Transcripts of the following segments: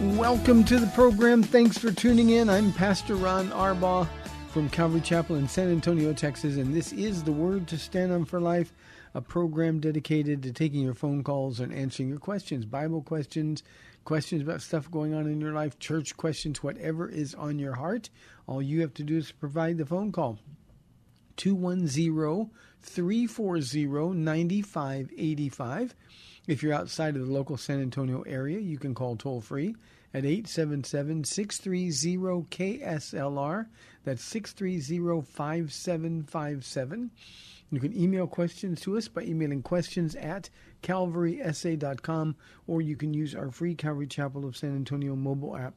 Welcome to the program. Thanks for tuning in. I'm Pastor Ron Arbaugh from Calvary Chapel in San Antonio, Texas, and this is the Word to Stand on for Life, a program dedicated to taking your phone calls and answering your questions, Bible questions, questions about stuff going on in your life, church questions, whatever is on your heart. All you have to do is provide the phone call. 210 340 9585. If you're outside of the local San Antonio area, you can call toll free at 877 630 KSLR. That's 630 5757. You can email questions to us by emailing questions at calvarysa.com or you can use our free Calvary Chapel of San Antonio mobile app.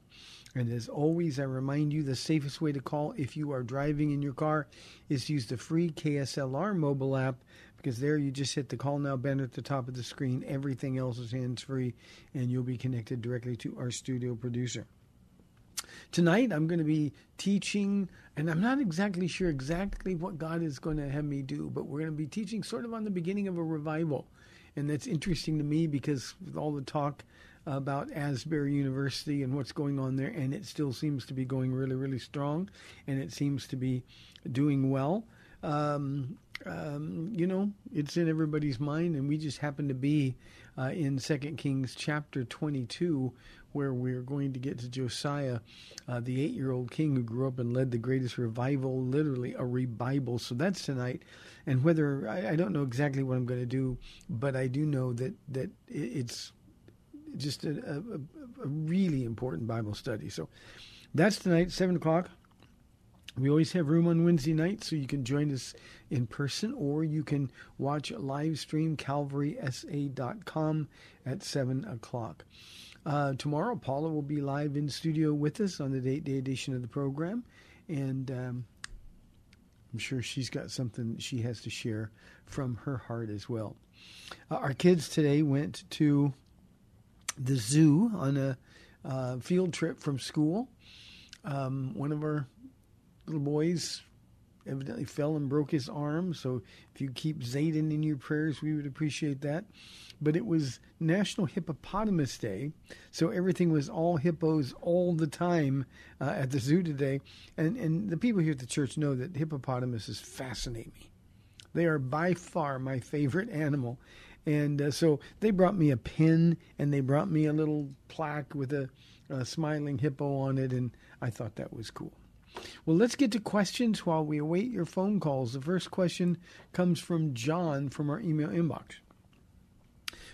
And as always, I remind you the safest way to call if you are driving in your car is to use the free KSLR mobile app because there you just hit the call now button at the top of the screen. Everything else is hands free and you'll be connected directly to our studio producer. Tonight I'm going to be teaching, and I'm not exactly sure exactly what God is going to have me do, but we're going to be teaching sort of on the beginning of a revival. And that's interesting to me because with all the talk about Asbury University and what's going on there, and it still seems to be going really, really strong, and it seems to be doing well. Um, um, you know, it's in everybody's mind, and we just happen to be uh, in Second Kings chapter 22, where we're going to get to Josiah, uh, the eight-year-old king who grew up and led the greatest revival, literally a revival. So that's tonight, and whether I, I don't know exactly what I'm going to do, but I do know that that it's just a, a, a really important Bible study. So that's tonight, seven o'clock. We always have room on Wednesday night, so you can join us in person or you can watch live stream calvarysa.com at 7 o'clock. Uh, tomorrow, Paula will be live in studio with us on the date day edition of the program, and um, I'm sure she's got something she has to share from her heart as well. Uh, our kids today went to the zoo on a uh, field trip from school. Um, one of our little boys evidently fell and broke his arm. So if you keep Zayden in your prayers, we would appreciate that. But it was National Hippopotamus Day, so everything was all hippos all the time uh, at the zoo today. And and the people here at the church know that hippopotamuses fascinate me. They are by far my favorite animal. And uh, so they brought me a pin and they brought me a little plaque with a, a smiling hippo on it, and I thought that was cool. Well, let's get to questions while we await your phone calls. The first question comes from John from our email inbox.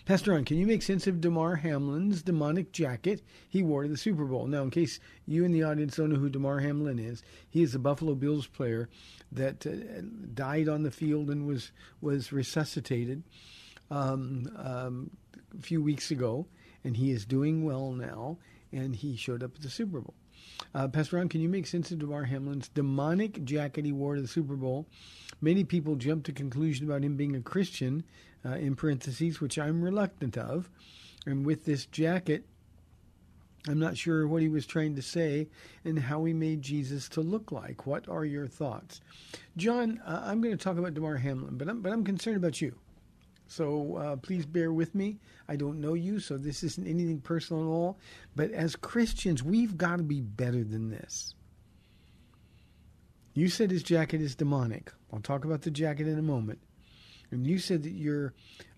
Pastor Ron, can you make sense of Damar Hamlin's demonic jacket he wore to the Super Bowl? Now, in case you in the audience don't know who Damar Hamlin is, he is a Buffalo Bills player that uh, died on the field and was was resuscitated um, um, a few weeks ago, and he is doing well now. And he showed up at the Super Bowl. Uh, Pastor Ron, can you make sense of Damar Hamlin's demonic jacket he wore to the Super Bowl? Many people jump to conclusion about him being a Christian, uh, in parentheses, which I'm reluctant of. And with this jacket, I'm not sure what he was trying to say and how he made Jesus to look like. What are your thoughts? John, uh, I'm going to talk about Damar Hamlin, but I'm, but I'm concerned about you. So uh, please bear with me. I don't know you, so this isn't anything personal at all. But as Christians, we've got to be better than this. You said his jacket is demonic. I'll talk about the jacket in a moment. And you said that you're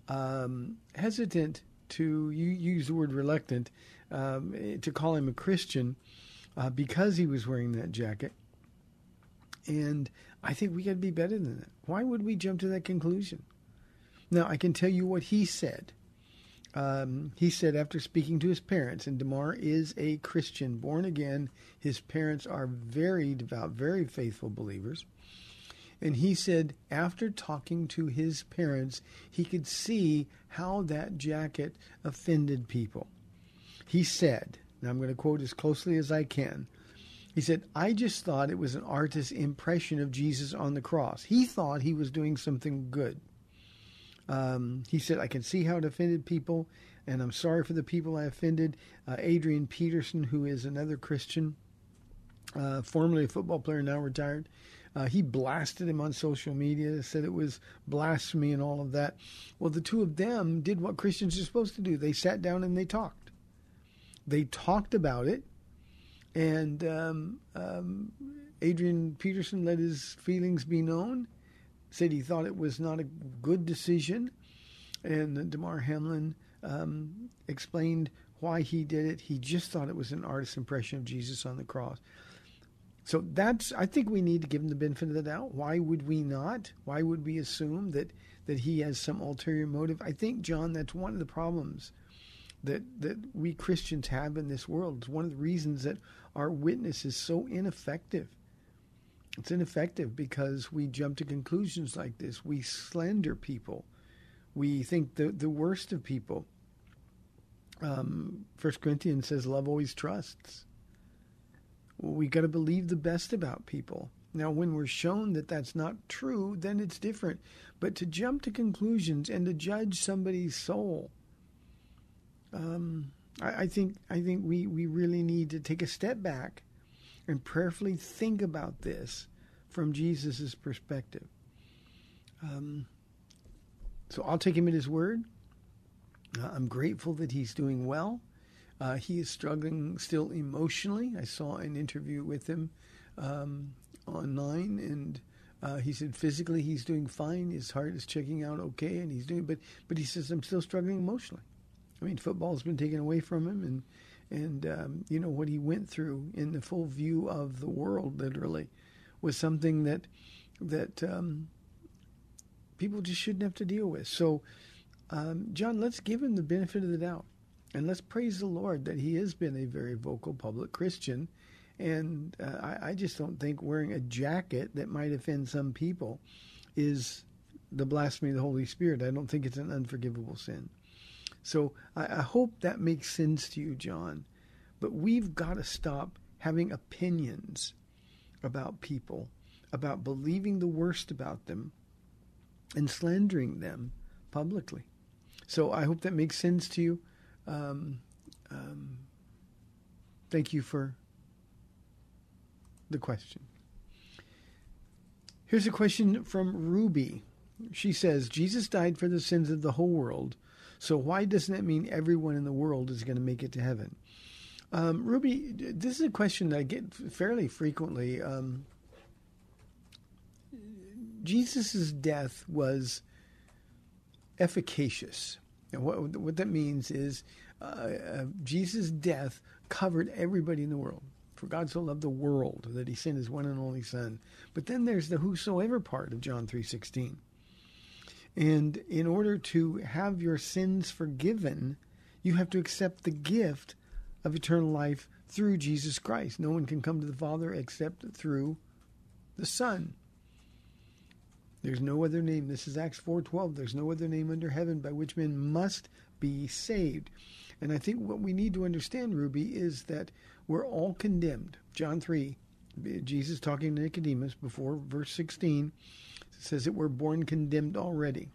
um, hesitant to, you use the word reluctant, um, to call him a Christian uh, because he was wearing that jacket. And I think we got to be better than that. Why would we jump to that conclusion? Now, I can tell you what he said. Um, he said after speaking to his parents, and Damar is a Christian, born again. His parents are very devout, very faithful believers. And he said after talking to his parents, he could see how that jacket offended people. He said, and I'm going to quote as closely as I can. He said, I just thought it was an artist's impression of Jesus on the cross. He thought he was doing something good. Um, he said, I can see how it offended people, and I'm sorry for the people I offended. Uh, Adrian Peterson, who is another Christian, uh, formerly a football player, now retired, uh, he blasted him on social media, said it was blasphemy and all of that. Well, the two of them did what Christians are supposed to do they sat down and they talked. They talked about it, and um, um, Adrian Peterson let his feelings be known said he thought it was not a good decision, and Damar Hamlin um, explained why he did it. He just thought it was an artist's impression of Jesus on the cross. So that's I think we need to give him the benefit of the doubt. Why would we not? Why would we assume that that he has some ulterior motive? I think John, that's one of the problems that that we Christians have in this world. It's one of the reasons that our witness is so ineffective it's ineffective because we jump to conclusions like this. We slander people. We think the, the worst of people. Um, First Corinthians says, "Love always trusts." We got to believe the best about people. Now, when we're shown that that's not true, then it's different. But to jump to conclusions and to judge somebody's soul, um, I, I think I think we, we really need to take a step back and prayerfully think about this from Jesus' perspective. Um, so I'll take him at his word. Uh, I'm grateful that he's doing well. Uh, he is struggling still emotionally. I saw an interview with him um, online, and uh, he said physically he's doing fine. His heart is checking out okay, and he's doing. But but he says I'm still struggling emotionally. I mean, football's been taken away from him, and and um, you know what he went through in the full view of the world, literally, was something that that um, people just shouldn't have to deal with. So, um, John, let's give him the benefit of the doubt, and let's praise the Lord that he has been a very vocal public Christian. And uh, I, I just don't think wearing a jacket that might offend some people is the blasphemy of the Holy Spirit. I don't think it's an unforgivable sin. So I, I hope that makes sense to you, John. But we've got to stop having opinions about people, about believing the worst about them, and slandering them publicly. So I hope that makes sense to you. Um, um, thank you for the question. Here's a question from Ruby. She says, Jesus died for the sins of the whole world, so why doesn't that mean everyone in the world is going to make it to heaven? Um, Ruby, this is a question that I get fairly frequently. Um, Jesus' death was efficacious. And what, what that means is uh, uh, Jesus' death covered everybody in the world. For God so loved the world that he sent his one and only Son. But then there's the whosoever part of John 3.16. And in order to have your sins forgiven, you have to accept the gift of eternal life through Jesus Christ. No one can come to the Father except through the Son. There's no other name. This is Acts 4:12. There's no other name under heaven by which men must be saved. And I think what we need to understand, Ruby, is that we're all condemned. John 3, Jesus talking to Nicodemus before verse 16 says that we're born condemned already.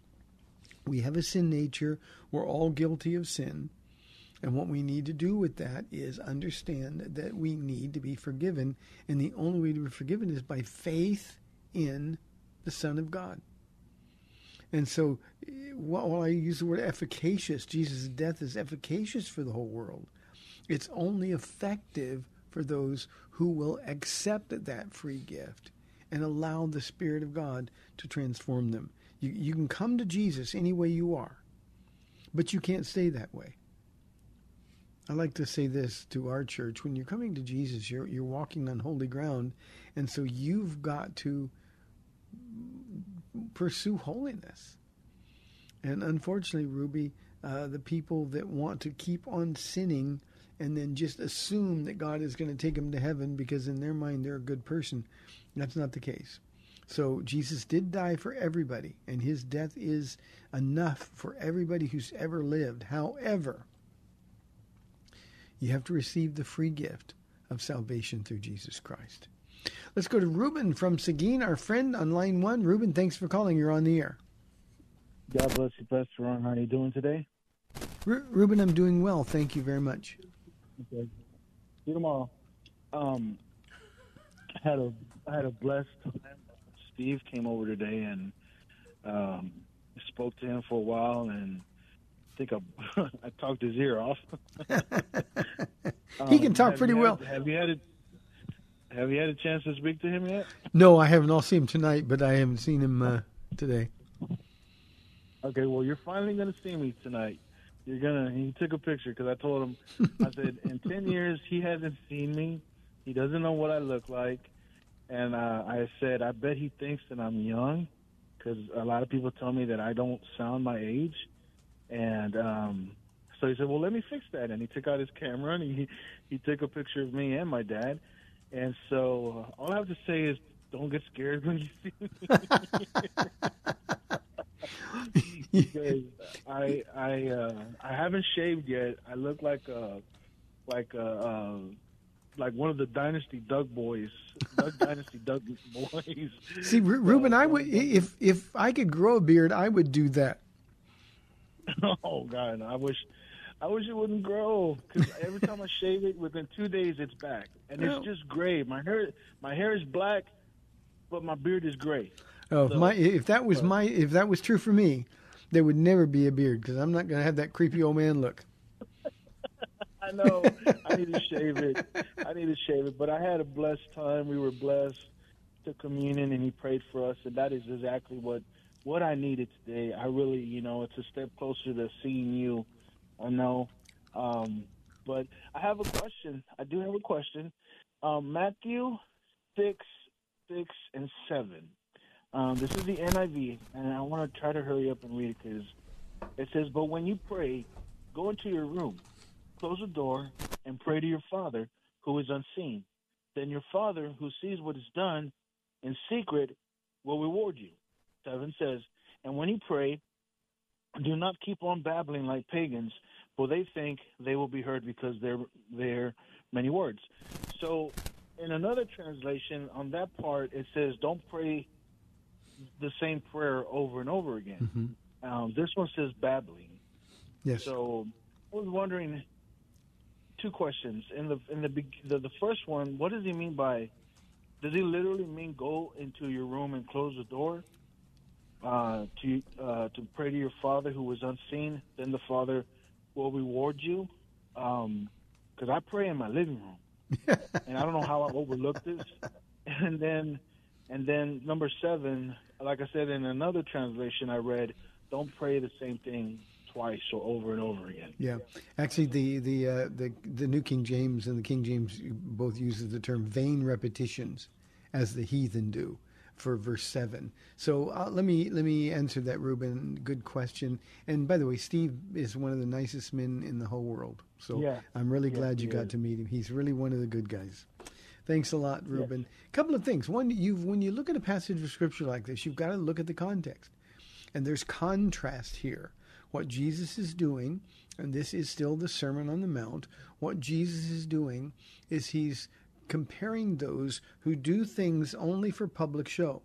We have a sin nature. We're all guilty of sin. And what we need to do with that is understand that we need to be forgiven. And the only way to be forgiven is by faith in the Son of God. And so, while I use the word efficacious, Jesus' death is efficacious for the whole world. It's only effective for those who will accept that free gift and allow the Spirit of God to transform them. You, you can come to Jesus any way you are, but you can't stay that way. I like to say this to our church when you're coming to Jesus, you're, you're walking on holy ground, and so you've got to pursue holiness. And unfortunately, Ruby, uh, the people that want to keep on sinning and then just assume that God is going to take them to heaven because in their mind they're a good person, that's not the case. So Jesus did die for everybody, and his death is enough for everybody who's ever lived. However, you have to receive the free gift of salvation through Jesus Christ. Let's go to Ruben from Seguin, our friend on line one. Ruben, thanks for calling. You're on the air. God bless you, Pastor Ron. How are you doing today? Ru- Ruben, I'm doing well. Thank you very much. Okay. See you tomorrow. Um, I had a I had a blessed time. Steve came over today and um, spoke to him for a while, and I think I, I talked his ear off. he can Um, talk pretty you well. Have you had a Have you had a chance to speak to him yet? No, I haven't. I'll see him tonight, but I haven't seen him uh, today. Okay, well, you're finally going to see me tonight. You're gonna. He took a picture because I told him. I said, in ten years, he hasn't seen me. He doesn't know what I look like, and uh, I said, I bet he thinks that I'm young, because a lot of people tell me that I don't sound my age, and um, so he said, well, let me fix that, and he took out his camera and he he took a picture of me and my dad, and so uh, all I have to say is, don't get scared when you see me. because I I uh, I haven't shaved yet. I look like a like a uh, like one of the Dynasty Doug boys, Doug Dynasty Doug boys. See, Ru- uh, Ruben, I would if if I could grow a beard, I would do that. oh God, I wish I wish it wouldn't grow because every time I shave it, within two days it's back, and Well- it's just gray. My hair my hair is black, but my beard is gray. Oh, if my if that was my if that was true for me, there would never be a beard because I'm not going to have that creepy old man look. I know. I need to shave it. I need to shave it. But I had a blessed time. We were blessed to communion, and he prayed for us, and that is exactly what what I needed today. I really, you know, it's a step closer to seeing you. I know. Um, but I have a question. I do have a question. Um, Matthew six, six, and seven. Um, this is the NIV, and I want to try to hurry up and read it because it says, "But when you pray, go into your room." Close the door and pray to your Father who is unseen. Then your Father who sees what is done in secret will reward you. 7 says, And when you pray, do not keep on babbling like pagans, for they think they will be heard because they're, they're many words. So, in another translation, on that part, it says, Don't pray the same prayer over and over again. Um, this one says babbling. Yes. So I was wondering two questions. In the in the the, the first one, what does he mean by? Does he literally mean go into your room and close the door uh, to uh, to pray to your Father who was unseen? Then the Father will reward you. Because I pray in my living room, and I don't know how I overlooked this. And then and then number seven, like I said in another translation I read, don't pray the same thing twice or over and over again. Yeah, actually, the the uh, the the New King James and the King James both uses the term vain repetitions, as the heathen do, for verse seven. So uh, let me let me answer that, Ruben. Good question. And by the way, Steve is one of the nicest men in the whole world. So Yeah. I'm really Yes, glad you got is. to meet him. He's really one of the good guys. Thanks a lot, Ruben. A couple of things. One, you when you look at a passage of scripture like this, you've got to look at the context. And there's contrast here. What Jesus is doing, and this is still the Sermon on the Mount, what Jesus is doing is he's comparing those who do things only for public show.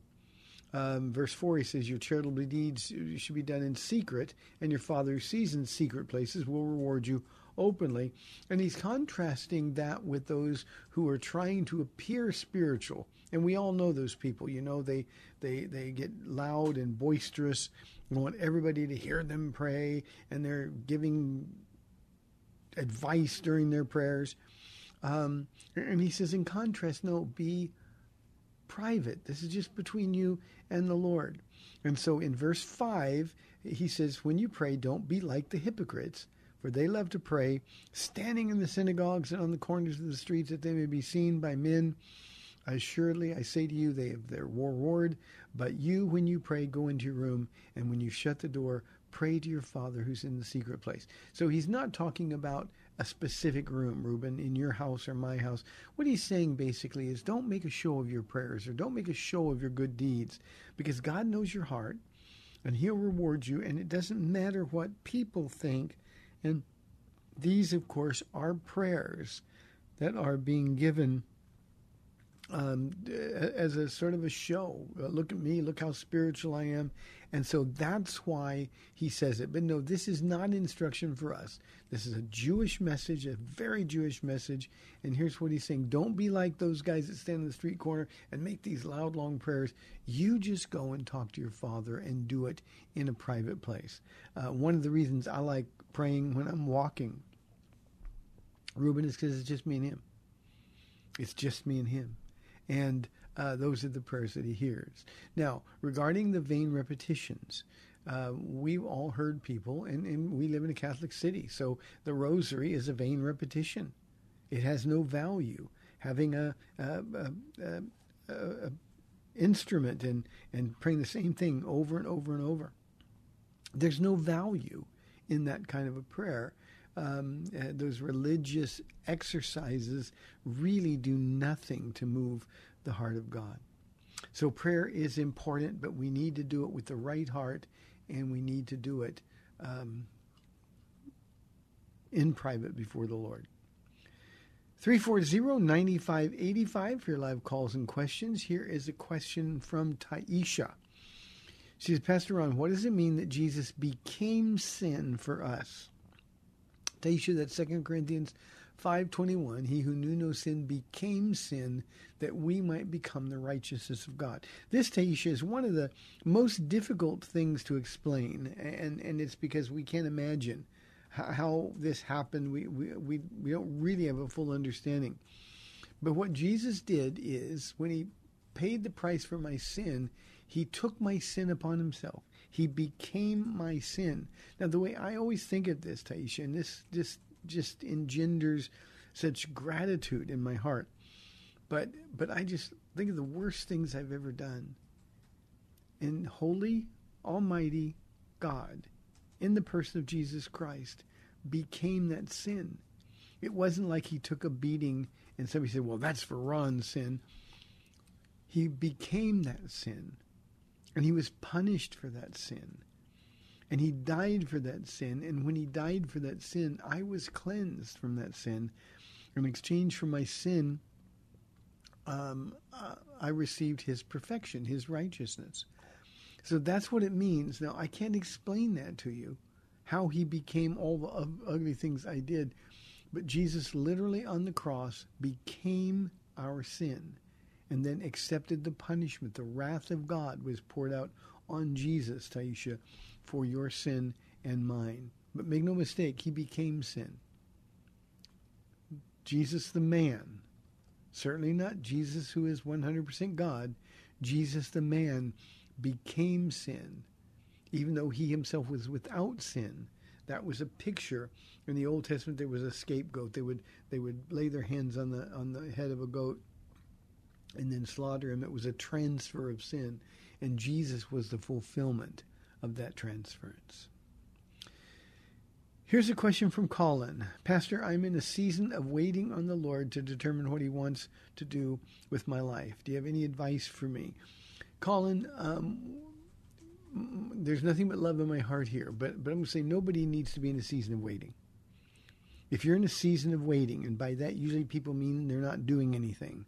Um, verse 4, he says, Your charitable deeds should be done in secret, and your Father who sees in secret places will reward you openly. And he's contrasting that with those who are trying to appear spiritual. And we all know those people. You know, they they they get loud and boisterous and want everybody to hear them pray, and they're giving advice during their prayers. Um, and he says, in contrast, no, be private. This is just between you and the Lord. And so in verse 5, he says, When you pray, don't be like the hypocrites, for they love to pray, standing in the synagogues and on the corners of the streets, that they may be seen by men. Assuredly, I say to you, they have their reward. But you, when you pray, go into your room, and when you shut the door, pray to your Father who's in the secret place. So he's not talking about a specific room, Ruben, in your house or my house. What he's saying basically is don't make a show of your prayers or don't make a show of your good deeds because God knows your heart and he'll reward you and it doesn't matter what people think. And these, of course, are prayers that are being given um, as a sort of a show. Uh, look at me, look how spiritual I am. And so that's why he says it. But no, this is not instruction for us. This is a Jewish message, a very Jewish message. And here's what he's saying Don't be like those guys that stand in the street corner and make these loud, long prayers. You just go and talk to your father and do it in a private place. Uh, one of the reasons I like praying when I'm walking, Ruben, is because it's just me and him. It's just me and him and uh, those are the prayers that he hears. Now, regarding the vain repetitions, uh, we've all heard people, and, and, we live in a Catholic city, so the rosary is a vain repetition. It has no value. Having a, a, a, a instrument and, and praying the same thing over and over and over, there's no value in that kind of a prayer. Um, uh, those religious exercises really do nothing to move the heart of God. So prayer is important, but we need to do it with the right heart, and we need to do it um, in private before the Lord. 340-9585 for your live calls and questions. Here is a question from Taisha. She says, Pastor Ron, what does it mean that Jesus became sin for us? Taisha, that's 2 Corinthians 5:21 He who knew no sin became sin that we might become the righteousness of God. This Taisha is one of the most difficult things to explain and and it's because we can't imagine how, how this happened. We, we we we don't really have a full understanding. But what Jesus did is when he paid the price for my sin, he took my sin upon himself. He became my sin. Now, the way I always think of this, Taisha, and this just just engenders such gratitude in my heart. But but I just think of the worst things I've ever done. And holy, almighty God, in the person of Jesus Christ, became that sin. It wasn't like he took a beating and somebody said, Well, that's for Ron's sin. He became that sin. And he was punished for that sin. And he died for that sin. And when he died for that sin, I was cleansed from that sin. In exchange for my sin, um, uh, I received his perfection, his righteousness. So that's what it means. Now, I can't explain that to you, how he became all the ugly things I did. But Jesus literally on the cross became our sin and then accepted the punishment. The wrath of God was poured out on Jesus, Taisha, for your sin and mine. But make no mistake, he became sin. Jesus the man, certainly not Jesus who is 100% God, Jesus the man became sin, even though he himself was without sin. That was a picture. In the Old Testament, there was a scapegoat. They would they would lay their hands on the on the head of a goat and then slaughter him. It was a transfer of sin, and Jesus was the fulfillment of that transference. Here's a question from Colin. Pastor, I'm in a season of waiting on the Lord to determine what he wants to do with my life. Do you have any advice for me? Colin, um, there's nothing but love in my heart here, but, but I'm going to say nobody needs to be in a season of waiting. If you're in a season of waiting, and by that usually people mean they're not doing anything,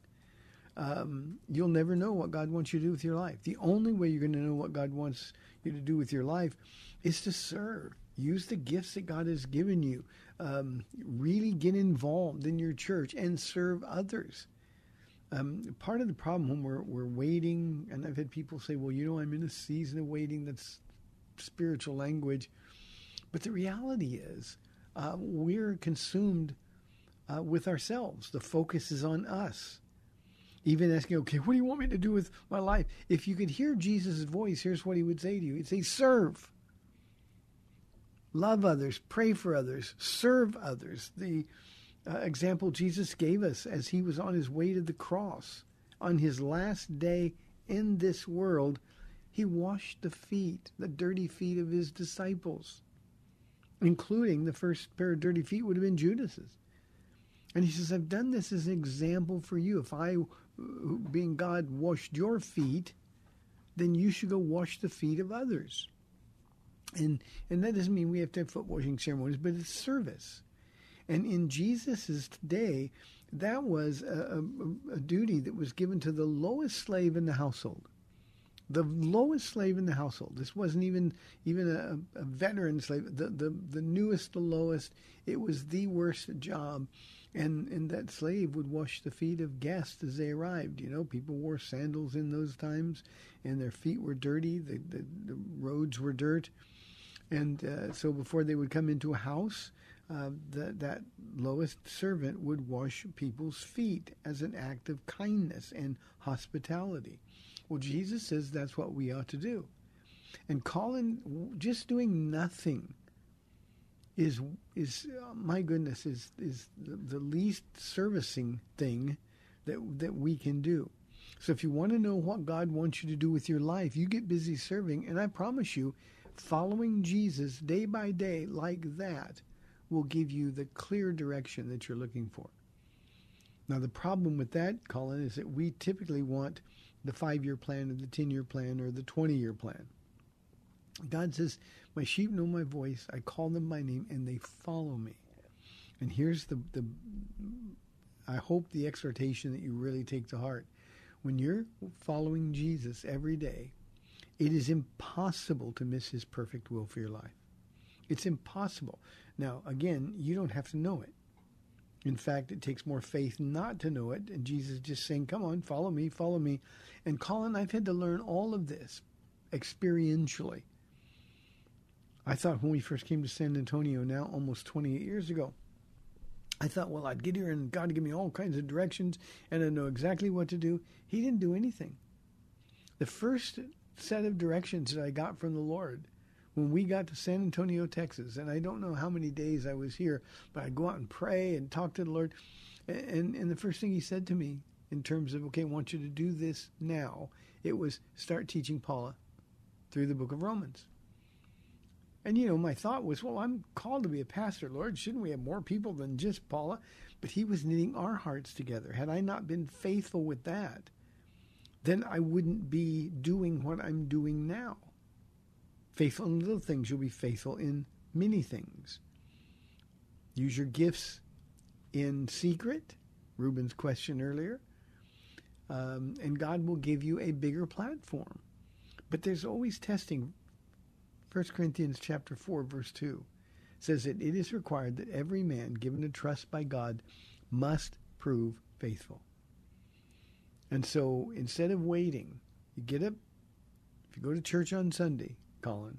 um, you'll never know what God wants you to do with your life. The only way you're going to know what God wants you to do with your life is to serve. Use the gifts that God has given you. Um, really get involved in your church and serve others. Um, part of the problem when we're, we're waiting, and I've had people say, well, you know, I'm in a season of waiting. That's spiritual language. But the reality is, uh, we're consumed uh, with ourselves. The focus is on us. Even asking, okay, what do you want me to do with my life? If you could hear Jesus' voice, here's what he would say to you He'd say, serve. Love others, pray for others, serve others. The uh, example Jesus gave us as he was on his way to the cross on his last day in this world, he washed the feet, the dirty feet of his disciples, including the first pair of dirty feet would have been Judas's. And he says, I've done this as an example for you. If I, being God, washed your feet, then you should go wash the feet of others. And and that doesn't mean we have to have foot washing ceremonies, but it's service. And in Jesus's day, that was a, a, a, duty that was given to the lowest slave in the household. The lowest slave in the household. This wasn't even even a, a veteran slave. The, the the newest, the lowest. It was the worst job. And and that slave would wash the feet of guests as they arrived. You know, people wore sandals in those times, and their feet were dirty. The the, the roads were dirt, and uh, so before they would come into a house, uh, that lowest servant would wash people's feet as an act of kindness and hospitality. Well, Jesus says that's what we ought to do. And Colin, just doing nothing is is uh, my goodness is is the, least servicing thing that that we can do. So if you want to know what God wants you to do with your life, you get busy serving, and I promise you, following Jesus day by day like that will give you the clear direction that you're looking for. Now, the problem with that, Colin, is that we typically want the five year plan or the 10 year plan or the 20 year plan. God says, My sheep know my voice, I call them by name, and they follow me. And here's the, the I hope the exhortation that you really take to heart. When you're following Jesus every day, it is impossible to miss his perfect will for your life. It's impossible. Now, again, you don't have to know it. In fact, it takes more faith not to know it. And Jesus is just saying, Come on, follow me, follow me. And Colin, I've had to learn all of this experientially. I thought when we first came to San Antonio now almost 28 years ago, I thought, well, I'd get here and God would give me all kinds of directions and I'd know exactly what to do. He didn't do anything. The first set of directions that I got from the Lord when we got to San Antonio, Texas, and I don't know how many days I was here, but I'd go out and pray and talk to the Lord. And, and the first thing he said to me in terms of, okay, I want you to do this now, it was start teaching Paula through the book of Romans. And, you know, my thought was, well, I'm called to be a pastor, Lord. Shouldn't we have more people than just Paula? But he was knitting our hearts together. Had I not been faithful with that, then I wouldn't be doing what I'm doing now. Faithful in little things, you'll be faithful in many things. Use your gifts in secret, Ruben's question earlier, um, and God will give you a bigger platform. But there's always testing. 1 Corinthians chapter 4, verse 2 says that it is required that every man given a trust by God must prove faithful. And so instead of waiting, you get up, if you go to church on Sunday, Colin,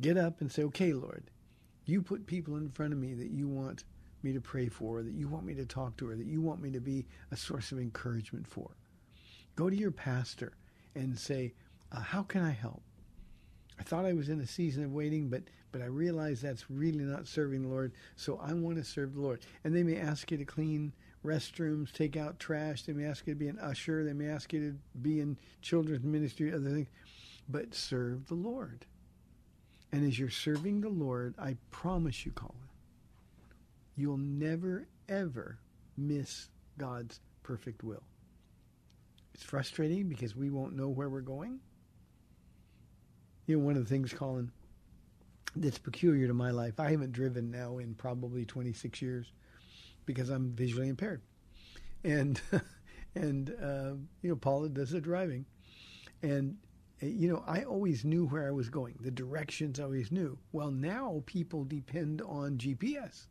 get up and say, okay, Lord, you put people in front of me that you want me to pray for, that you want me to talk to, or that you want me to be a source of encouragement for. Go to your pastor and say, uh, how can I help? I thought I was in a season of waiting, but but I realize that's really not serving the Lord. So I want to serve the Lord. And they may ask you to clean restrooms, take out trash. They may ask you to be an usher. They may ask you to be in children's ministry, other things but serve the Lord. And as you're serving the Lord, I promise you, Colin, you'll never, ever miss God's perfect will. It's frustrating because we won't know where we're going. You know, one of the things, Colin, that's peculiar to my life, I haven't driven now in probably 26 years because I'm visually impaired. And, and uh, you know, Paula does the driving. And uh, you know, I always knew where I was going, the directions I always knew. Well, now people depend on GPS.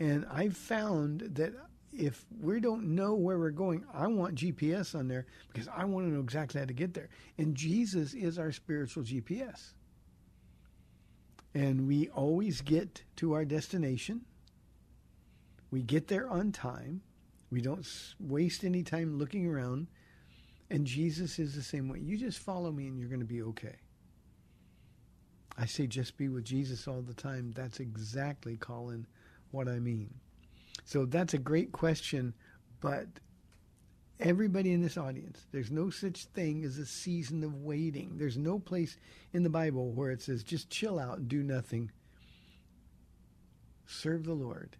And I've found that if we don't know where we're going, I want GPS on there because I want to know exactly how to get there. And Jesus is our spiritual GPS. And we always get to our destination. We get there on time. We don't waste any time looking around. And Jesus is the same way. You just follow me and you're going to be okay. I say just be with Jesus all the time. That's exactly, Colin, what I mean. So that's a great question, but everybody in this audience, there's no such thing as a season of waiting. There's no place in the Bible where it says just chill out and do nothing. Serve the Lord.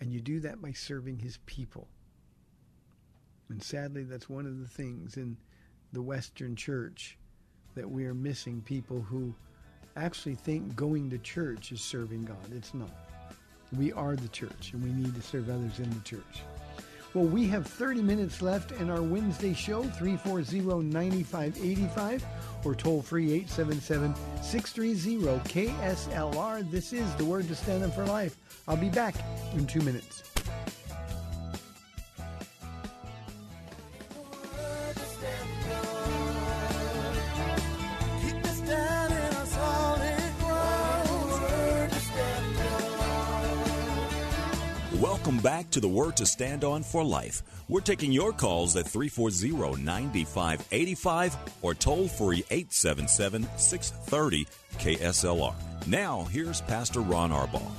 And you do that by serving his people. And sadly, that's one of the things in the Western church that we are missing people who actually think going to church is serving God. It's not. We are the church, and we need to serve others in the church. Well, we have 30 minutes left in our Wednesday show, 340-9585, or toll free 877-630-KSLR. This is the Word to Stand Up for Life. I'll be back in two minutes. Welcome back to the Word to Stand On for Life. We're taking your calls at 340 9585 or toll free 877 630 KSLR. Now, here's Pastor Ron Arbaugh.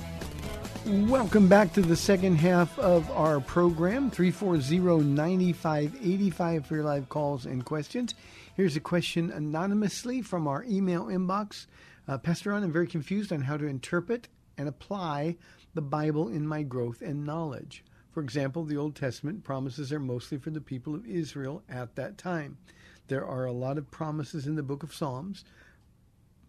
Welcome back to the second half of our program, 340-9585 for your live calls and questions. Here's a question anonymously from our email inbox. Uh, Pastor Ron, I'm very confused on how to interpret and apply the Bible in my growth and knowledge. For example, the Old Testament promises are mostly for the people of Israel at that time. There are a lot of promises in the book of Psalms,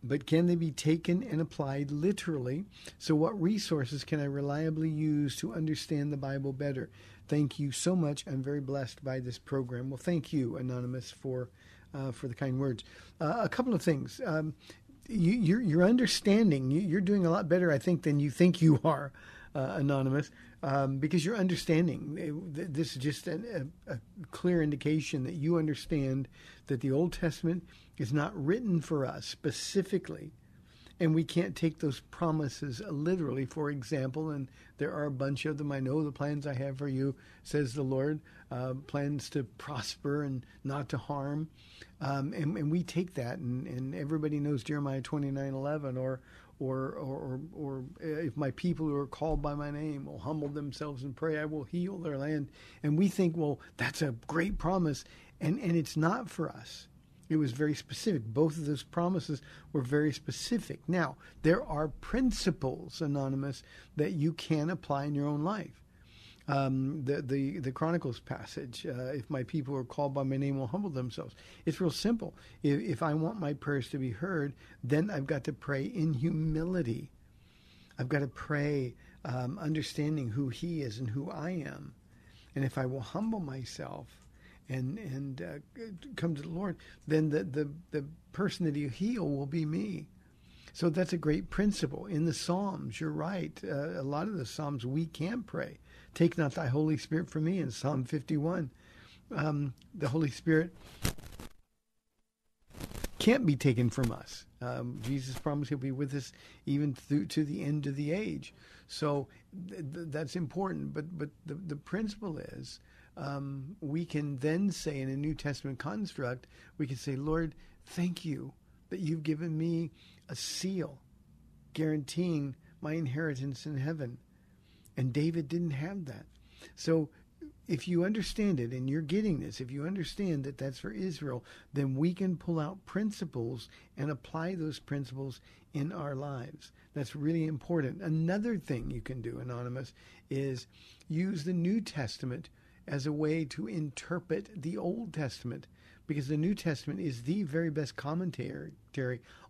but can they be taken and applied literally? So, what resources can I reliably use to understand the Bible better? Thank you so much. I'm very blessed by this program. Well, thank you, Anonymous, for uh, for the kind words. Uh, a couple of things. Um, you, your your understanding, you, you're doing a lot better, I think, than you think you are, uh, Anonymous, um, because you're understanding. This is just a, a, a clear indication that you understand that the Old Testament is not written for us specifically, and we can't take those promises literally. For example, and there are a bunch of them. I know the plans I have for you, says the Lord, uh, plans to prosper and not to harm. Um, and, and we take that, and, and everybody knows Jeremiah twenty nine eleven, or or, or, or, or if my people who are called by my name will humble themselves and pray, I will heal their land. And we think, well, that's a great promise, and, and it's not for us. It was very specific. Both of those promises were very specific. Now, there are principles, Anonymous, that you can apply in your own life. Um, the, the, the Chronicles passage, uh, if my people are called by my name will humble themselves. It's real simple. If, if I want my prayers to be heard, then I've got to pray in humility. I've got to pray um, understanding who He is and who I am. And if I will humble myself and and uh, come to the Lord, then the, the, the person that you heal will be me. So that's a great principle. In the Psalms, you're right. Uh, a lot of the Psalms we can't pray. Take not thy Holy Spirit from me in Psalm 51. Um, the Holy Spirit can't be taken from us. Um, Jesus promised he'll be with us even through to the end of the age. So th- th- that's important. But but the, the principle is um, we can then say in a New Testament construct, we can say, Lord, thank you that you've given me a seal guaranteeing my inheritance in heaven. And David didn't have that. So if you understand it and you're getting this, if you understand that that's for Israel, then we can pull out principles and apply those principles in our lives. That's really important. Another thing you can do, Anonymous, is use the New Testament as a way to interpret the Old Testament because the New Testament is the very best commentary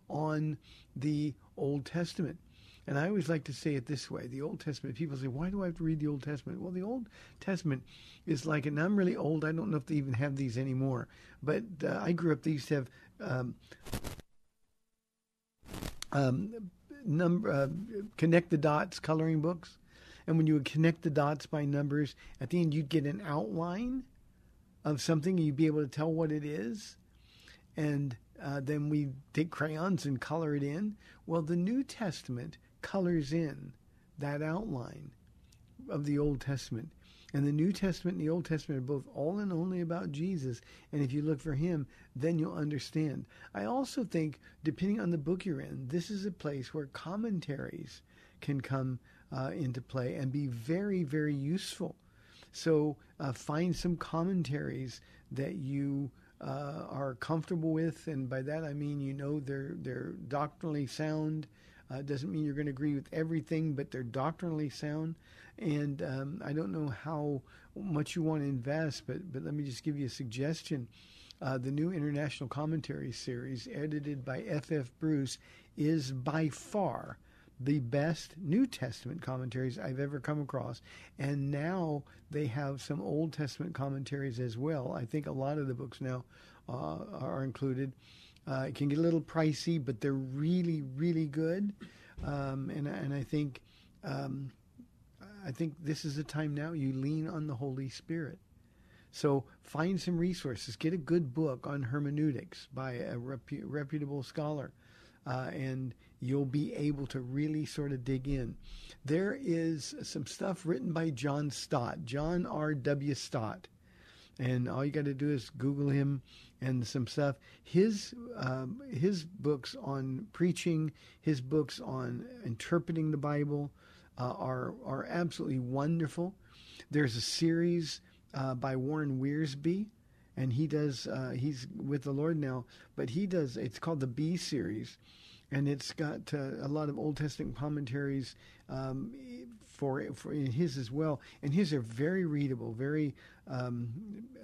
on the Old Testament. And I always like to say it this way the Old Testament, people say, why do I have to read the Old Testament? Well, the Old Testament is like, and I'm really old, I don't know if they even have these anymore, but uh, I grew up, they used to have um, um, number uh, connect the dots coloring books, and when you would connect the dots by numbers, at the end you'd get an outline of something, and you'd be able to tell what it is, and uh, then we take crayons and color it in. Well, the New Testament colors in that outline of the Old Testament. And the New Testament and the Old Testament are both all and only about Jesus. And if you look for him, then you'll understand. I also think, depending on the book you're in, this is a place where commentaries can come uh, into play and be very, very useful. So uh, find some commentaries that you uh, are comfortable with, and by that I mean you know they're they're doctrinally sound. Uh, doesn't mean you're going to agree with everything, but they're doctrinally sound. And um, I don't know how much you want to invest, but but let me just give you a suggestion. Uh, the new International Commentary series, edited by F. F. Bruce, is by far the best New Testament commentaries I've ever come across. And now they have some Old Testament commentaries as well. I think a lot of the books now uh, are included. Uh, it can get a little pricey, but they're really, really good. Um, and and I think um, I think this is the time now you lean on the Holy Spirit. So find some resources. Get a good book on hermeneutics by a repu- reputable scholar, uh, and you'll be able to really sort of dig in. There is some stuff written by John Stott, John R. W. Stott, and all you got to do is Google him and some stuff. His um, his books on preaching, his books on interpreting the Bible, uh, are are absolutely wonderful. There's a series uh, by Warren Wiersbe, and he does uh, he's with the Lord now, but he does it's called the Be series, and it's got uh, a lot of Old Testament commentaries um, for for his as well, and his are very readable, very um,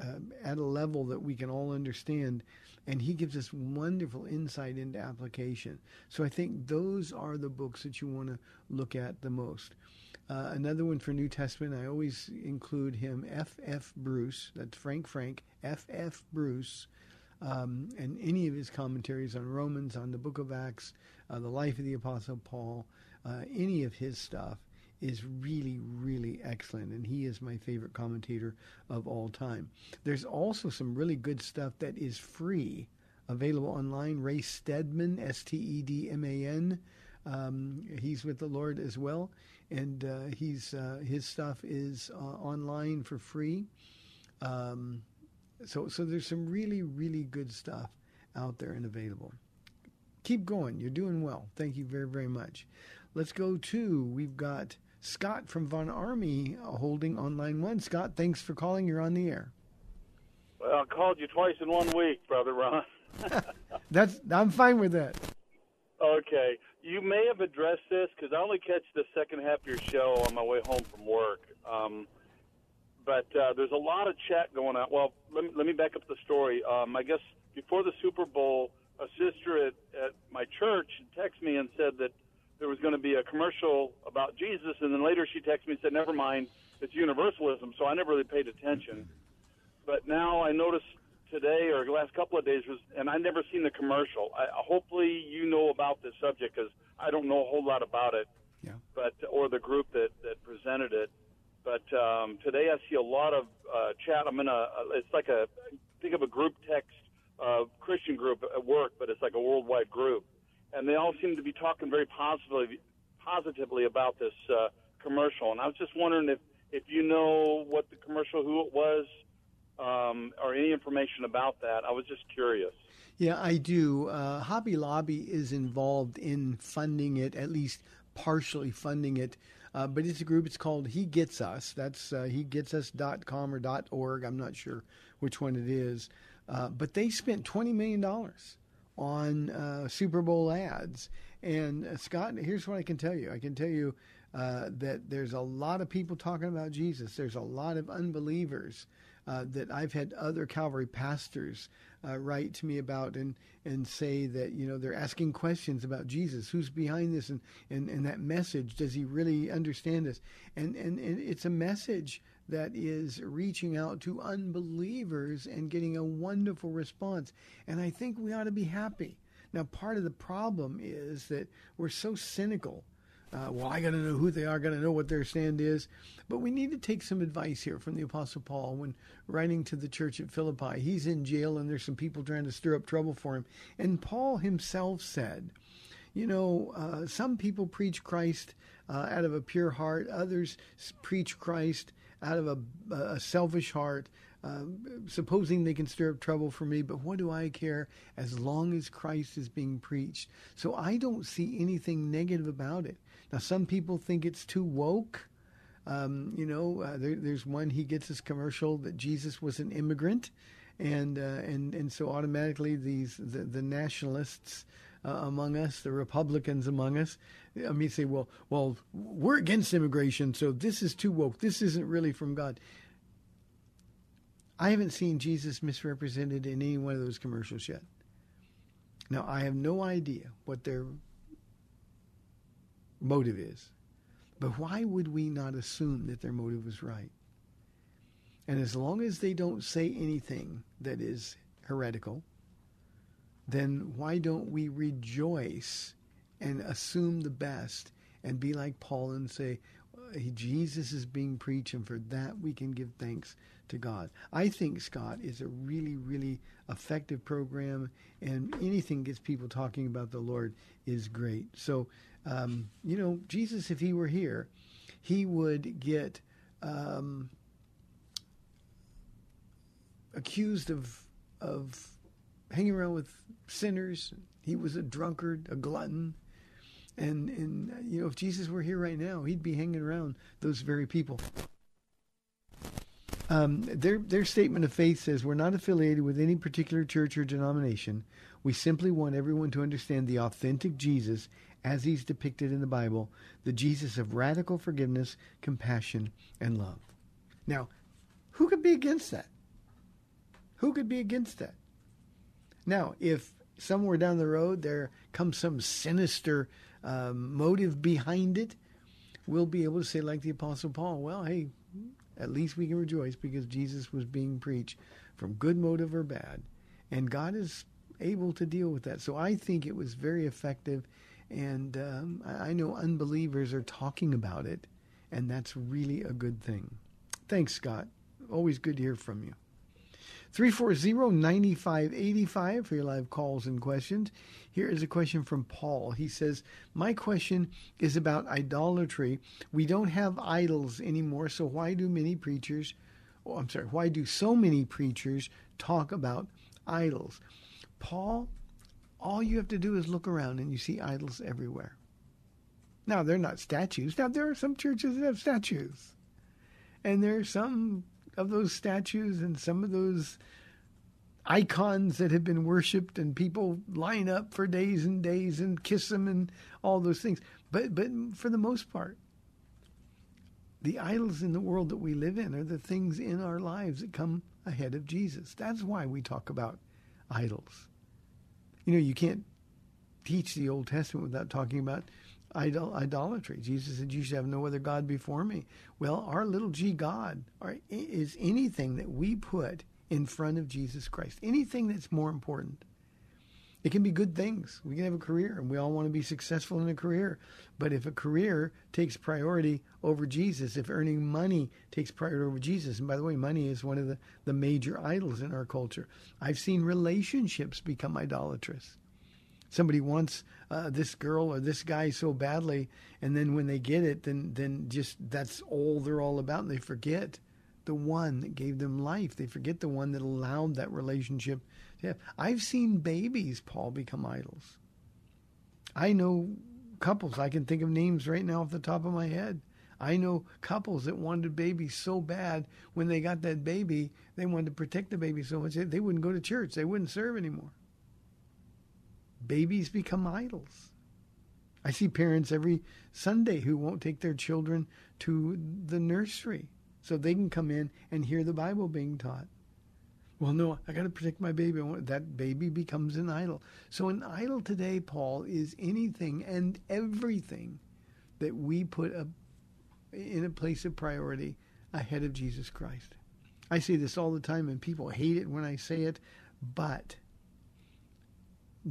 uh, at a level that we can all understand. And he gives us wonderful insight into application. So I think those are the books that you want to look at the most. Uh, another one for New Testament, I always include him, F. F. Bruce. That's Frank Frank, F. F. Bruce. Um, and any of his commentaries on Romans, on the book of Acts, uh, the life of the Apostle Paul, uh, any of his stuff is really, really excellent, and he is my favorite commentator of all time. There's also some really good stuff that is free, available online. Ray Stedman, S T E D M A N, um, he's with the Lord as well, and uh, he's uh, his stuff is uh, online for free. Um, so, so there's some really, really good stuff out there and available. Keep going. You're doing well. Thank you very, very much. Let's go to we've got Scott from Von Ormy holding on line one. Scott, thanks for calling. You're on the air. Well, I called you twice in one week, brother Ron. That's I'm fine with that. Okay, you may have addressed this because I only catch the second half of your show on my way home from work. Um, but uh, there's a lot of chat going on. Well, let me, let me back up the story. Um, I guess before the Super Bowl, a sister at, at my church texted me and said that there was going to be a commercial about Jesus, and then later she texted me and said, "Never mind, it's universalism." So I never really paid attention. But now I noticed today or the last couple of days was, and I never seen the commercial. I, hopefully you know about this subject because I don't know a whole lot about it. Yeah. But or the group that that presented it. But um, today I see a lot of uh, chat. I'm in a. It's like a think of a group text uh, Christian group at work, but it's like a worldwide group and they all seem to be talking very positively positively about this uh, commercial. And I was just wondering if if you know what the commercial, who it was, um, or any information about that. I was just curious. Yeah, I do. Uh, Hobby Lobby is involved in funding it, at least partially funding it. Uh, but it's a group. It's called He Gets Us. That's uh, hegetsus.com or .org. I'm not sure which one it is. Uh, but they spent $20 million on uh, Super Bowl ads. And uh, Scott, here's what I can tell you. I can tell you uh, that there's a lot of people talking about Jesus. There's a lot of unbelievers uh, that I've had other Calvary pastors uh, write to me about and and say that you know they're asking questions about Jesus, who's behind this, and and, and that message. Does he really understand this? And, and and it's a message that is reaching out to unbelievers and getting a wonderful response. And I think we ought to be happy. Now, part of the problem is that we're so cynical. Uh, well, I got to know who they are, got to know what their stand is. But we need to take some advice here from the Apostle Paul when writing to the church at Philippi. He's in jail and there's some people trying to stir up trouble for him. And Paul himself said, you know, uh, some people preach Christ uh, out of a pure heart, others preach Christ out of a, a selfish heart, uh, supposing they can stir up trouble for me. But what do I care as long as Christ is being preached? So I don't see anything negative about it. Now, some people think it's too woke. Um, you know, uh, there, there's one He Gets Us commercial that Jesus was an immigrant, and uh, and and so automatically these the, the nationalists uh, among us, the Republicans among us, I mean, say, well, well, we're against immigration, so this is too woke. This isn't really from God. I haven't seen Jesus misrepresented in any one of those commercials yet. Now, I have no idea what their motive is, but why would we not assume that their motive was right? And as long as they don't say anything that is heretical, then why don't we rejoice and assume the best and be like Paul and say, Jesus is being preached, and for that we can give thanks to God. I think Scott is a really, really effective program, and anything gets people talking about the Lord is great. So, um, you know, Jesus, if he were here, he would get um, accused of of hanging around with sinners. He was a drunkard, a glutton. And, and you know, if Jesus were here right now, he'd be hanging around those very people. Um, their their statement of faith says we're not affiliated with any particular church or denomination. We simply want everyone to understand the authentic Jesus as he's depicted in the Bible, the Jesus of radical forgiveness, compassion, and love. Now, who could be against that? Who could be against that? Now, if somewhere down the road there comes some sinister um, motive behind it, we'll be able to say, like the Apostle Paul, well, hey, at least we can rejoice because Jesus was being preached from good motive or bad. And God is able to deal with that. So I think it was very effective. And um, I know unbelievers are talking about it, and that's really a good thing. Thanks, Scott. Always good to hear from you. 340-9585 for your live calls and questions. Here is a question from Paul. He says, "My question is about idolatry. We don't have idols anymore, so why do many preachers oh, I'm sorry, why do so many preachers talk about idols?" Paul, all you have to do is look around and you see idols everywhere. Now, they're not statues. Now, there are some churches that have statues. And there are some of those statues and some of those icons that have been worshipped and people line up for days and days and kiss them and all those things. But but for the most part, the idols in the world that we live in are the things in our lives that come ahead of Jesus. That's why we talk about idols. You know, you can't teach the Old Testament without talking about idol, idolatry. Jesus said, You should have no other God before me. Well, our little g God is anything that we put in front of Jesus Christ, anything that's more important. It can be good things. We can have a career, and we all want to be successful in a career. But if a career takes priority over Jesus, if earning money takes priority over Jesus, and by the way, money is one of the, the major idols in our culture, I've seen relationships become idolatrous somebody wants uh, this girl or this guy so badly, and then when they get it, then then just that's all they're all about, and they forget the one that gave them life. They forget the one that allowed that relationship to have. I've seen babies, Paul, become idols. I know couples. I can think of names right now off the top of my head. I know couples that wanted babies so bad when they got that baby, they wanted to protect the baby so much they wouldn't go to church. They wouldn't serve anymore babies become idols. I see parents every Sunday who won't take their children to the nursery so they can come in and hear the Bible being taught. Well, no, I got to protect my baby. That baby becomes an idol. So, an idol today, Paul, is anything and everything that we put a, in a place of priority ahead of Jesus Christ. I say this all the time, and people hate it when I say it, but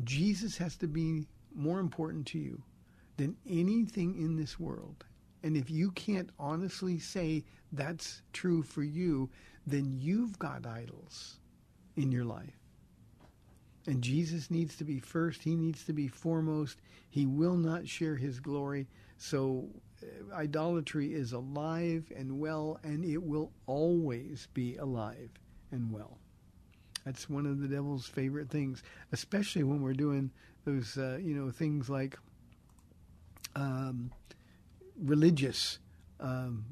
Jesus has to be more important to you than anything in this world. And if you can't honestly say that's true for you, then you've got idols in your life. And Jesus needs to be first. He needs to be foremost. He will not share his glory. So uh, idolatry is alive and well, and it will always be alive and well. That's one of the devil's favorite things, especially when we're doing those, uh, you know, things like um, religious um,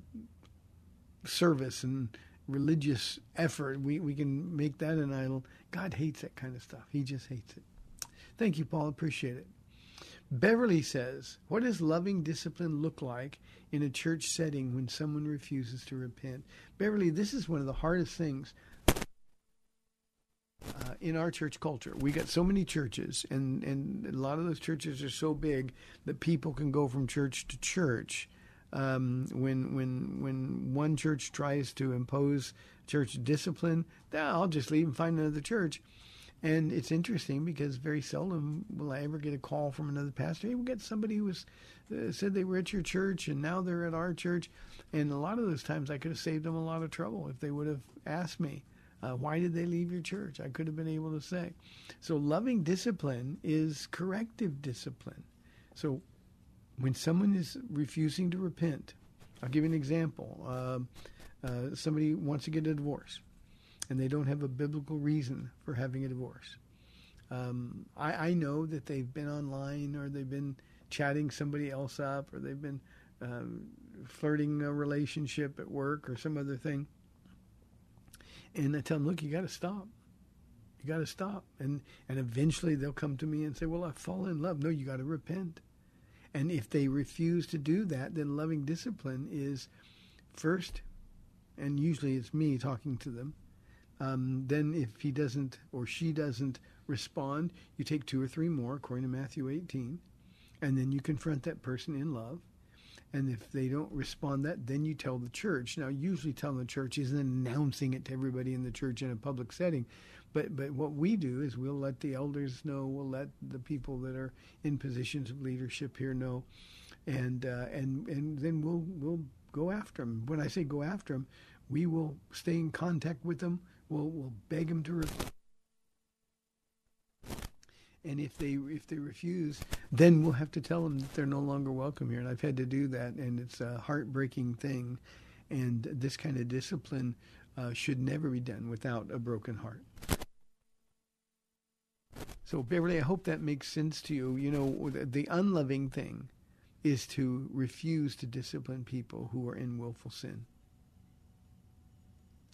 service and religious effort. We we can make that an idol. God hates that kind of stuff. He just hates it. Thank you, Paul. Appreciate it. Beverly says, What does loving discipline look like in a church setting when someone refuses to repent? Beverly, this is one of the hardest things in our church culture. We got so many churches, and, and a lot of those churches are so big that people can go from church to church. Um, when when when one church tries to impose church discipline, I'll just leave and find another church. And it's interesting because very seldom will I ever get a call from another pastor. Hey, we got somebody who was uh, said they were at your church and now they're at our church. And a lot of those times I could have saved them a lot of trouble if they would have asked me. Uh, why did they leave your church? I could have been able to say. So, loving discipline is corrective discipline. So, when someone is refusing to repent, I'll give you an example. Uh, uh, somebody wants to get a divorce, and they don't have a biblical reason for having a divorce. Um, I, I, know that they've been online or they've been chatting somebody else up or they've been um, flirting a relationship at work or some other thing and I tell them, look, you got to stop. You got to stop. And and eventually they'll come to me and say, well, I fall in love. No, you got to repent. And if they refuse to do that, then loving discipline is first, and usually it's me talking to them. Um, then if he doesn't or she doesn't respond, you take two or three more, according to Matthew 18, and then you confront that person in love and if they don't respond that, then you tell the church. Now, usually telling the church isn't announcing it to everybody in the church in a public setting. But but what we do is we'll let the elders know, we'll let the people that are in positions of leadership here know, and uh, and and then we'll we'll go after them. When I say go after them, we will stay in contact with them. We'll we'll beg them to. Re- and if they if they refuse, then we'll have to tell them that they're no longer welcome here. And I've had to do that, and it's a heartbreaking thing. And this kind of discipline uh, should never be done without a broken heart. So Beverly, I hope that makes sense to you. You know, the, the unloving thing is to refuse to discipline people who are in willful sin.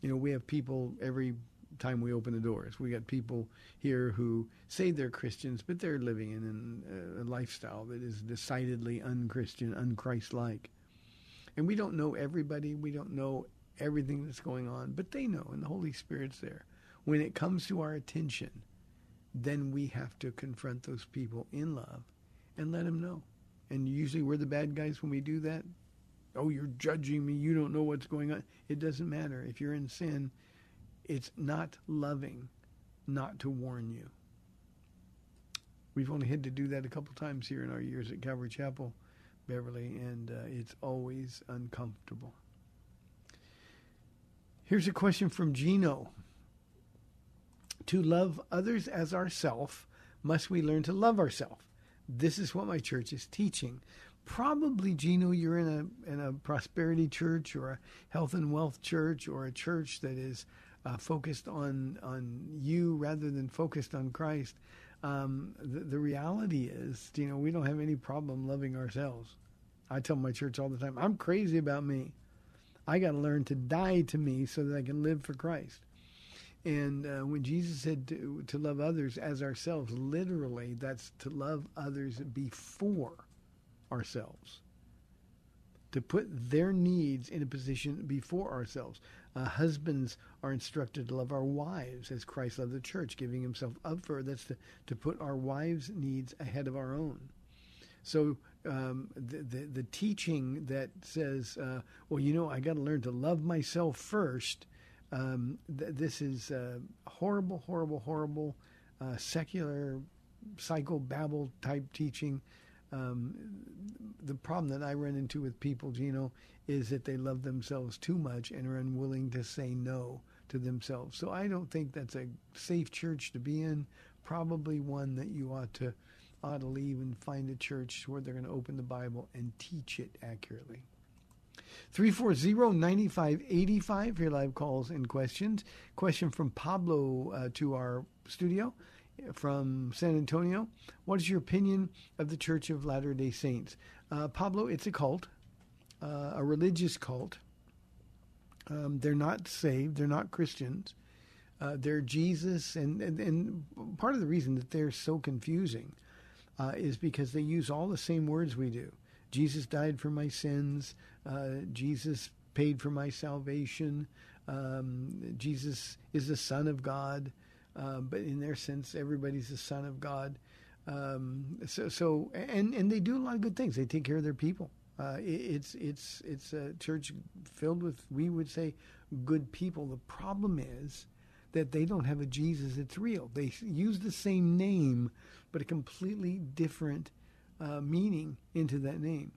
You know, we have people every time we open the doors. We got people here who say they're Christians, but they're living in uh, a lifestyle that is decidedly unchristian, unchrist-like. And we don't know everybody. We don't know everything that's going on, but they know, and the Holy Spirit's there. When it comes to our attention, then we have to confront those people in love and let them know. And usually we're the bad guys when we do that. Oh, you're judging me. You don't know what's going on. It doesn't matter. If you're in sin, it's not loving not to warn you. We've only had to do that a couple times here in our years at Calvary Chapel, Beverly, and uh, it's always uncomfortable. Here's a question from Gino. To love others as ourself, must we learn to love ourselves? This is what my church is teaching. Probably, Gino, you're in a in a prosperity church or a health and wealth church or a church that is uh, focused on on you rather than focused on Christ. Um, the, the reality is, you know, we don't have any problem loving ourselves. I tell my church all the time, I'm crazy about me. I got to learn to die to me so that I can live for Christ. And uh, when Jesus said to, to love others as ourselves, literally, that's to love others before ourselves. To put their needs in a position before ourselves. Uh, husbands are instructed to love our wives as Christ loved the church, giving himself up for her. That's to, to put our wives' needs ahead of our own. So um, the, the the teaching that says, uh, well, you know, I got to learn to love myself first. Um, th- this is horrible, horrible, horrible, uh, secular psychobabble type teaching. Um, the problem that I run into with people, Gino, is that they love themselves too much and are unwilling to say no to themselves. So I don't think that's a safe church to be in. Probably one that you ought to ought to leave and find a church where they're going to open the Bible and teach it accurately. 340-9585 for your live calls and questions. Question from Pablo uh, to our studio from San Antonio. What is your opinion of the Church of Latter-day Saints? Uh, Pablo, it's a cult, uh, a religious cult. Um, they're not saved. They're not Christians. Uh, they're Jesus, and, and, and part of the reason that they're so confusing uh, is because they use all the same words we do. Jesus died for my sins. Uh, Jesus paid for my salvation. Um, Jesus is the Son of God. Uh, but in their sense, everybody's the Son of God. Um, so, so, and and they do a lot of good things. They take care of their people. Uh, it, it's it's it's a church filled with we would say good people. The problem is that they don't have a Jesus that's real. They use the same name, but a completely different uh, meaning into that name.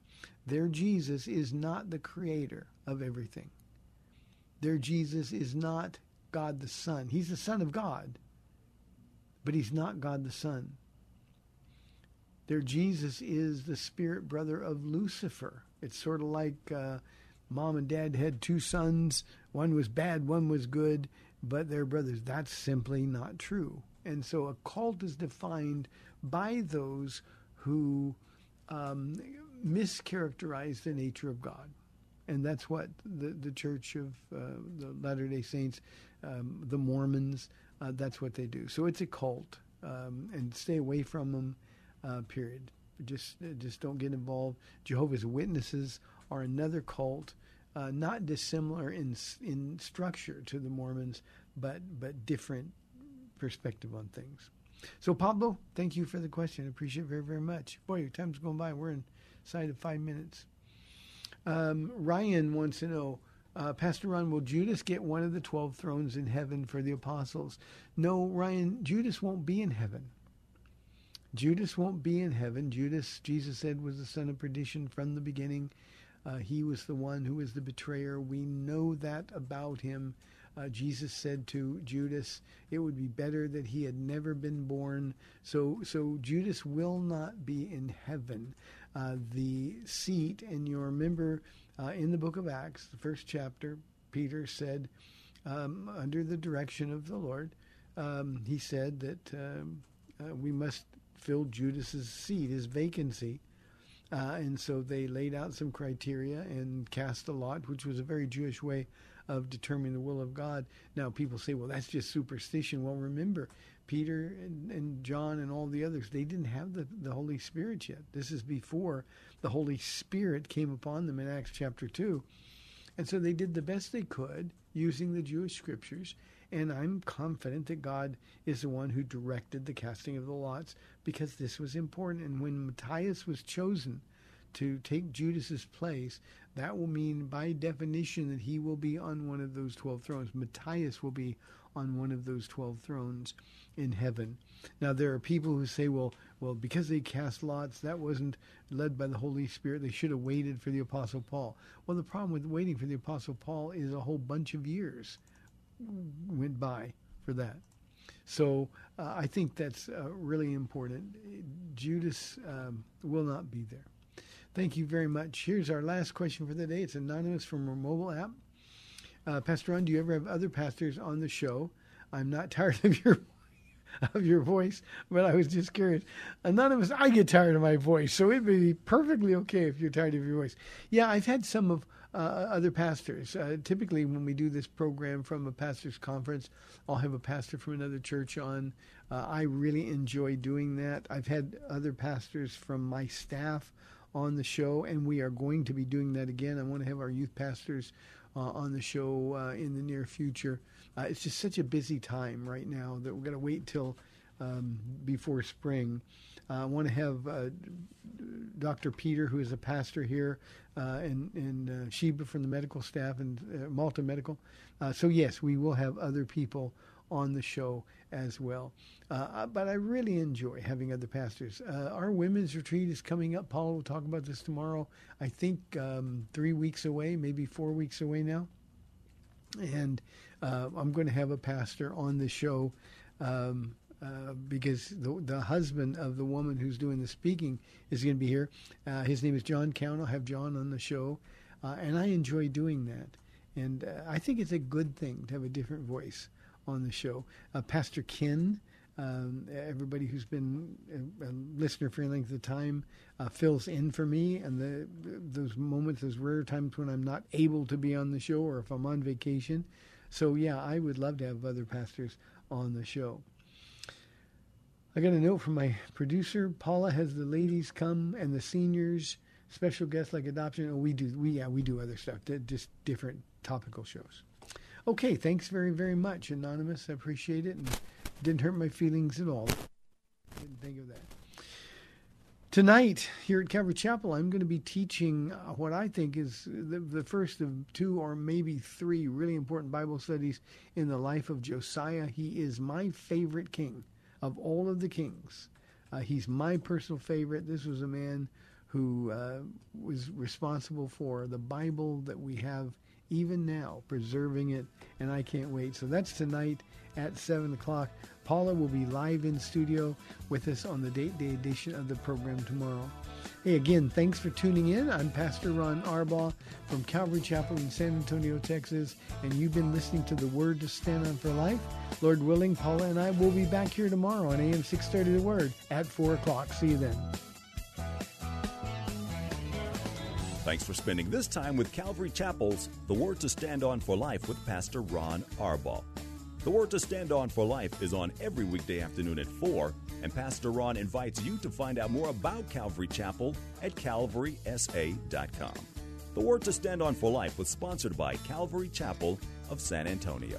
Their Jesus is not the creator of everything. Their Jesus is not God the Son. He's the Son of God, but he's not God the Son. Their Jesus is the spirit brother of Lucifer. It's sort of like uh, mom and dad had two sons. One was bad, one was good, but they're brothers. That's simply not true. And so a cult is defined by those who um, mischaracterize the nature of God. And that's what the, the Church of uh, the Latter day Saints, um, the Mormons, uh, that's what they do. So it's a cult. Um, and stay away from them, uh, period. Just, just don't get involved. Jehovah's Witnesses are another cult, uh, not dissimilar in, in structure to the Mormons, but, but different perspective on things. So, Pablo, thank you for the question. I appreciate it very, very much. Boy, your time's going by. We're inside of five minutes. Um, Ryan wants to know, uh, Pastor Ron, will Judas get one of the 12 thrones in heaven for the apostles? No, Ryan, Judas won't be in heaven. Judas won't be in heaven. Judas, Jesus said, was the son of perdition from the beginning. Uh, he was the one who was the betrayer. We know that about him. Uh, Jesus said to Judas, "It would be better that he had never been born." So, so Judas will not be in heaven. Uh, the seat, and you remember uh, in the book of Acts, the first chapter, Peter said, um, under the direction of the Lord, um, he said that um, uh, we must fill Judas's seat, his vacancy. Uh, and so they laid out some criteria and cast a lot, which was a very Jewish way of determining the will of God. Now, people say, well, that's just superstition. Well, remember, Peter and, and, John and all the others, they didn't have the, the Holy Spirit yet. This is before the Holy Spirit came upon them in Acts chapter 2. And so they did the best they could using the Jewish scriptures. And I'm confident that God is the one who directed the casting of the lots because this was important. And when Matthias was chosen to take Judas's place, that will mean by definition that he will be on one of those 12 thrones. Matthias will be on one of those 12 thrones in heaven. Now there are people who say, well, well, because they cast lots, that wasn't led by the Holy Spirit. They should have waited for the Apostle Paul. Well, the problem with waiting for the Apostle Paul is a whole bunch of years went by for that. So uh, I think that's uh, really important. Judas um, will not be there. Thank you very much. Here's our last question for the day. It's anonymous from our mobile app. Uh, Pastor Ron, do you ever have other pastors on the show? I'm not tired of your of your voice, but I was just curious. Anonymous, I get tired of my voice, so it would be perfectly okay if you're tired of your voice. Yeah, I've had some of uh, other pastors. Uh, typically, when we do this program from a pastor's conference, I'll have a pastor from another church on. Uh, I really enjoy doing that. I've had other pastors from my staff on the show, and we are going to be doing that again. I want to have our youth pastors uh, on the show uh, in the near future. Uh, it's just such a busy time right now that we're going to wait till um, before spring. Uh, I want to have uh, Dr. Peter, who is a pastor here, uh, and, and Sheba from the medical staff and Malta Medical. So, yes, we will have other people on the show as well. Uh, but I really enjoy having other pastors. Uh, our women's retreat is coming up. Paula will talk about this tomorrow. I think um, three weeks away, maybe four weeks away now. And uh, I'm going to have a pastor on the show. Um, uh, because the, the husband of the woman who's doing the speaking is going to be here. Uh, his name is John Count. I'll have John on the show, uh, and I enjoy doing that. And I think it's a good thing to have a different voice on the show. Uh, Pastor Ken, um, everybody who's been a, a, listener for any length of time, fills in for me, and the those moments, those rare times when I'm not able to be on the show or if I'm on vacation. So yeah, I would love to have other pastors on the show. I got a note from my producer. Paula has the ladies come and the seniors, special guests like adoption. Oh, we do. We yeah, we do other stuff. Just different topical shows. Okay, thanks very very much, anonymous. I appreciate it, and didn't hurt my feelings at all. Didn't think of that. Tonight here at Calvary Chapel, I'm going to be teaching what I think is the, the first of two or maybe three really important Bible studies in the life of Josiah. He is my favorite king of all of the kings. Uh, he's my personal favorite. This was a man who uh, was responsible for the Bible that we have even now, preserving it, and I can't wait. So that's tonight at 7 o'clock. Paula will be live in studio with us on the date day edition of the program tomorrow. Hey, again, thanks for tuning in. I'm Pastor Ron Arbaugh from Calvary Chapel in San Antonio, Texas, and you've been listening to the Word to Stand on for Life. Lord willing, Paula and I will be back here tomorrow on AM 630 The Word at 4 o'clock. See you then. Thanks for spending this time with Calvary Chapel's The Word to Stand On for Life with Pastor Ron Arbaugh. The Word to Stand On for Life is on every weekday afternoon at 4, and Pastor Ron invites you to find out more about Calvary Chapel at calvarysa.com. The Word to Stand On for Life was sponsored by Calvary Chapel of San Antonio.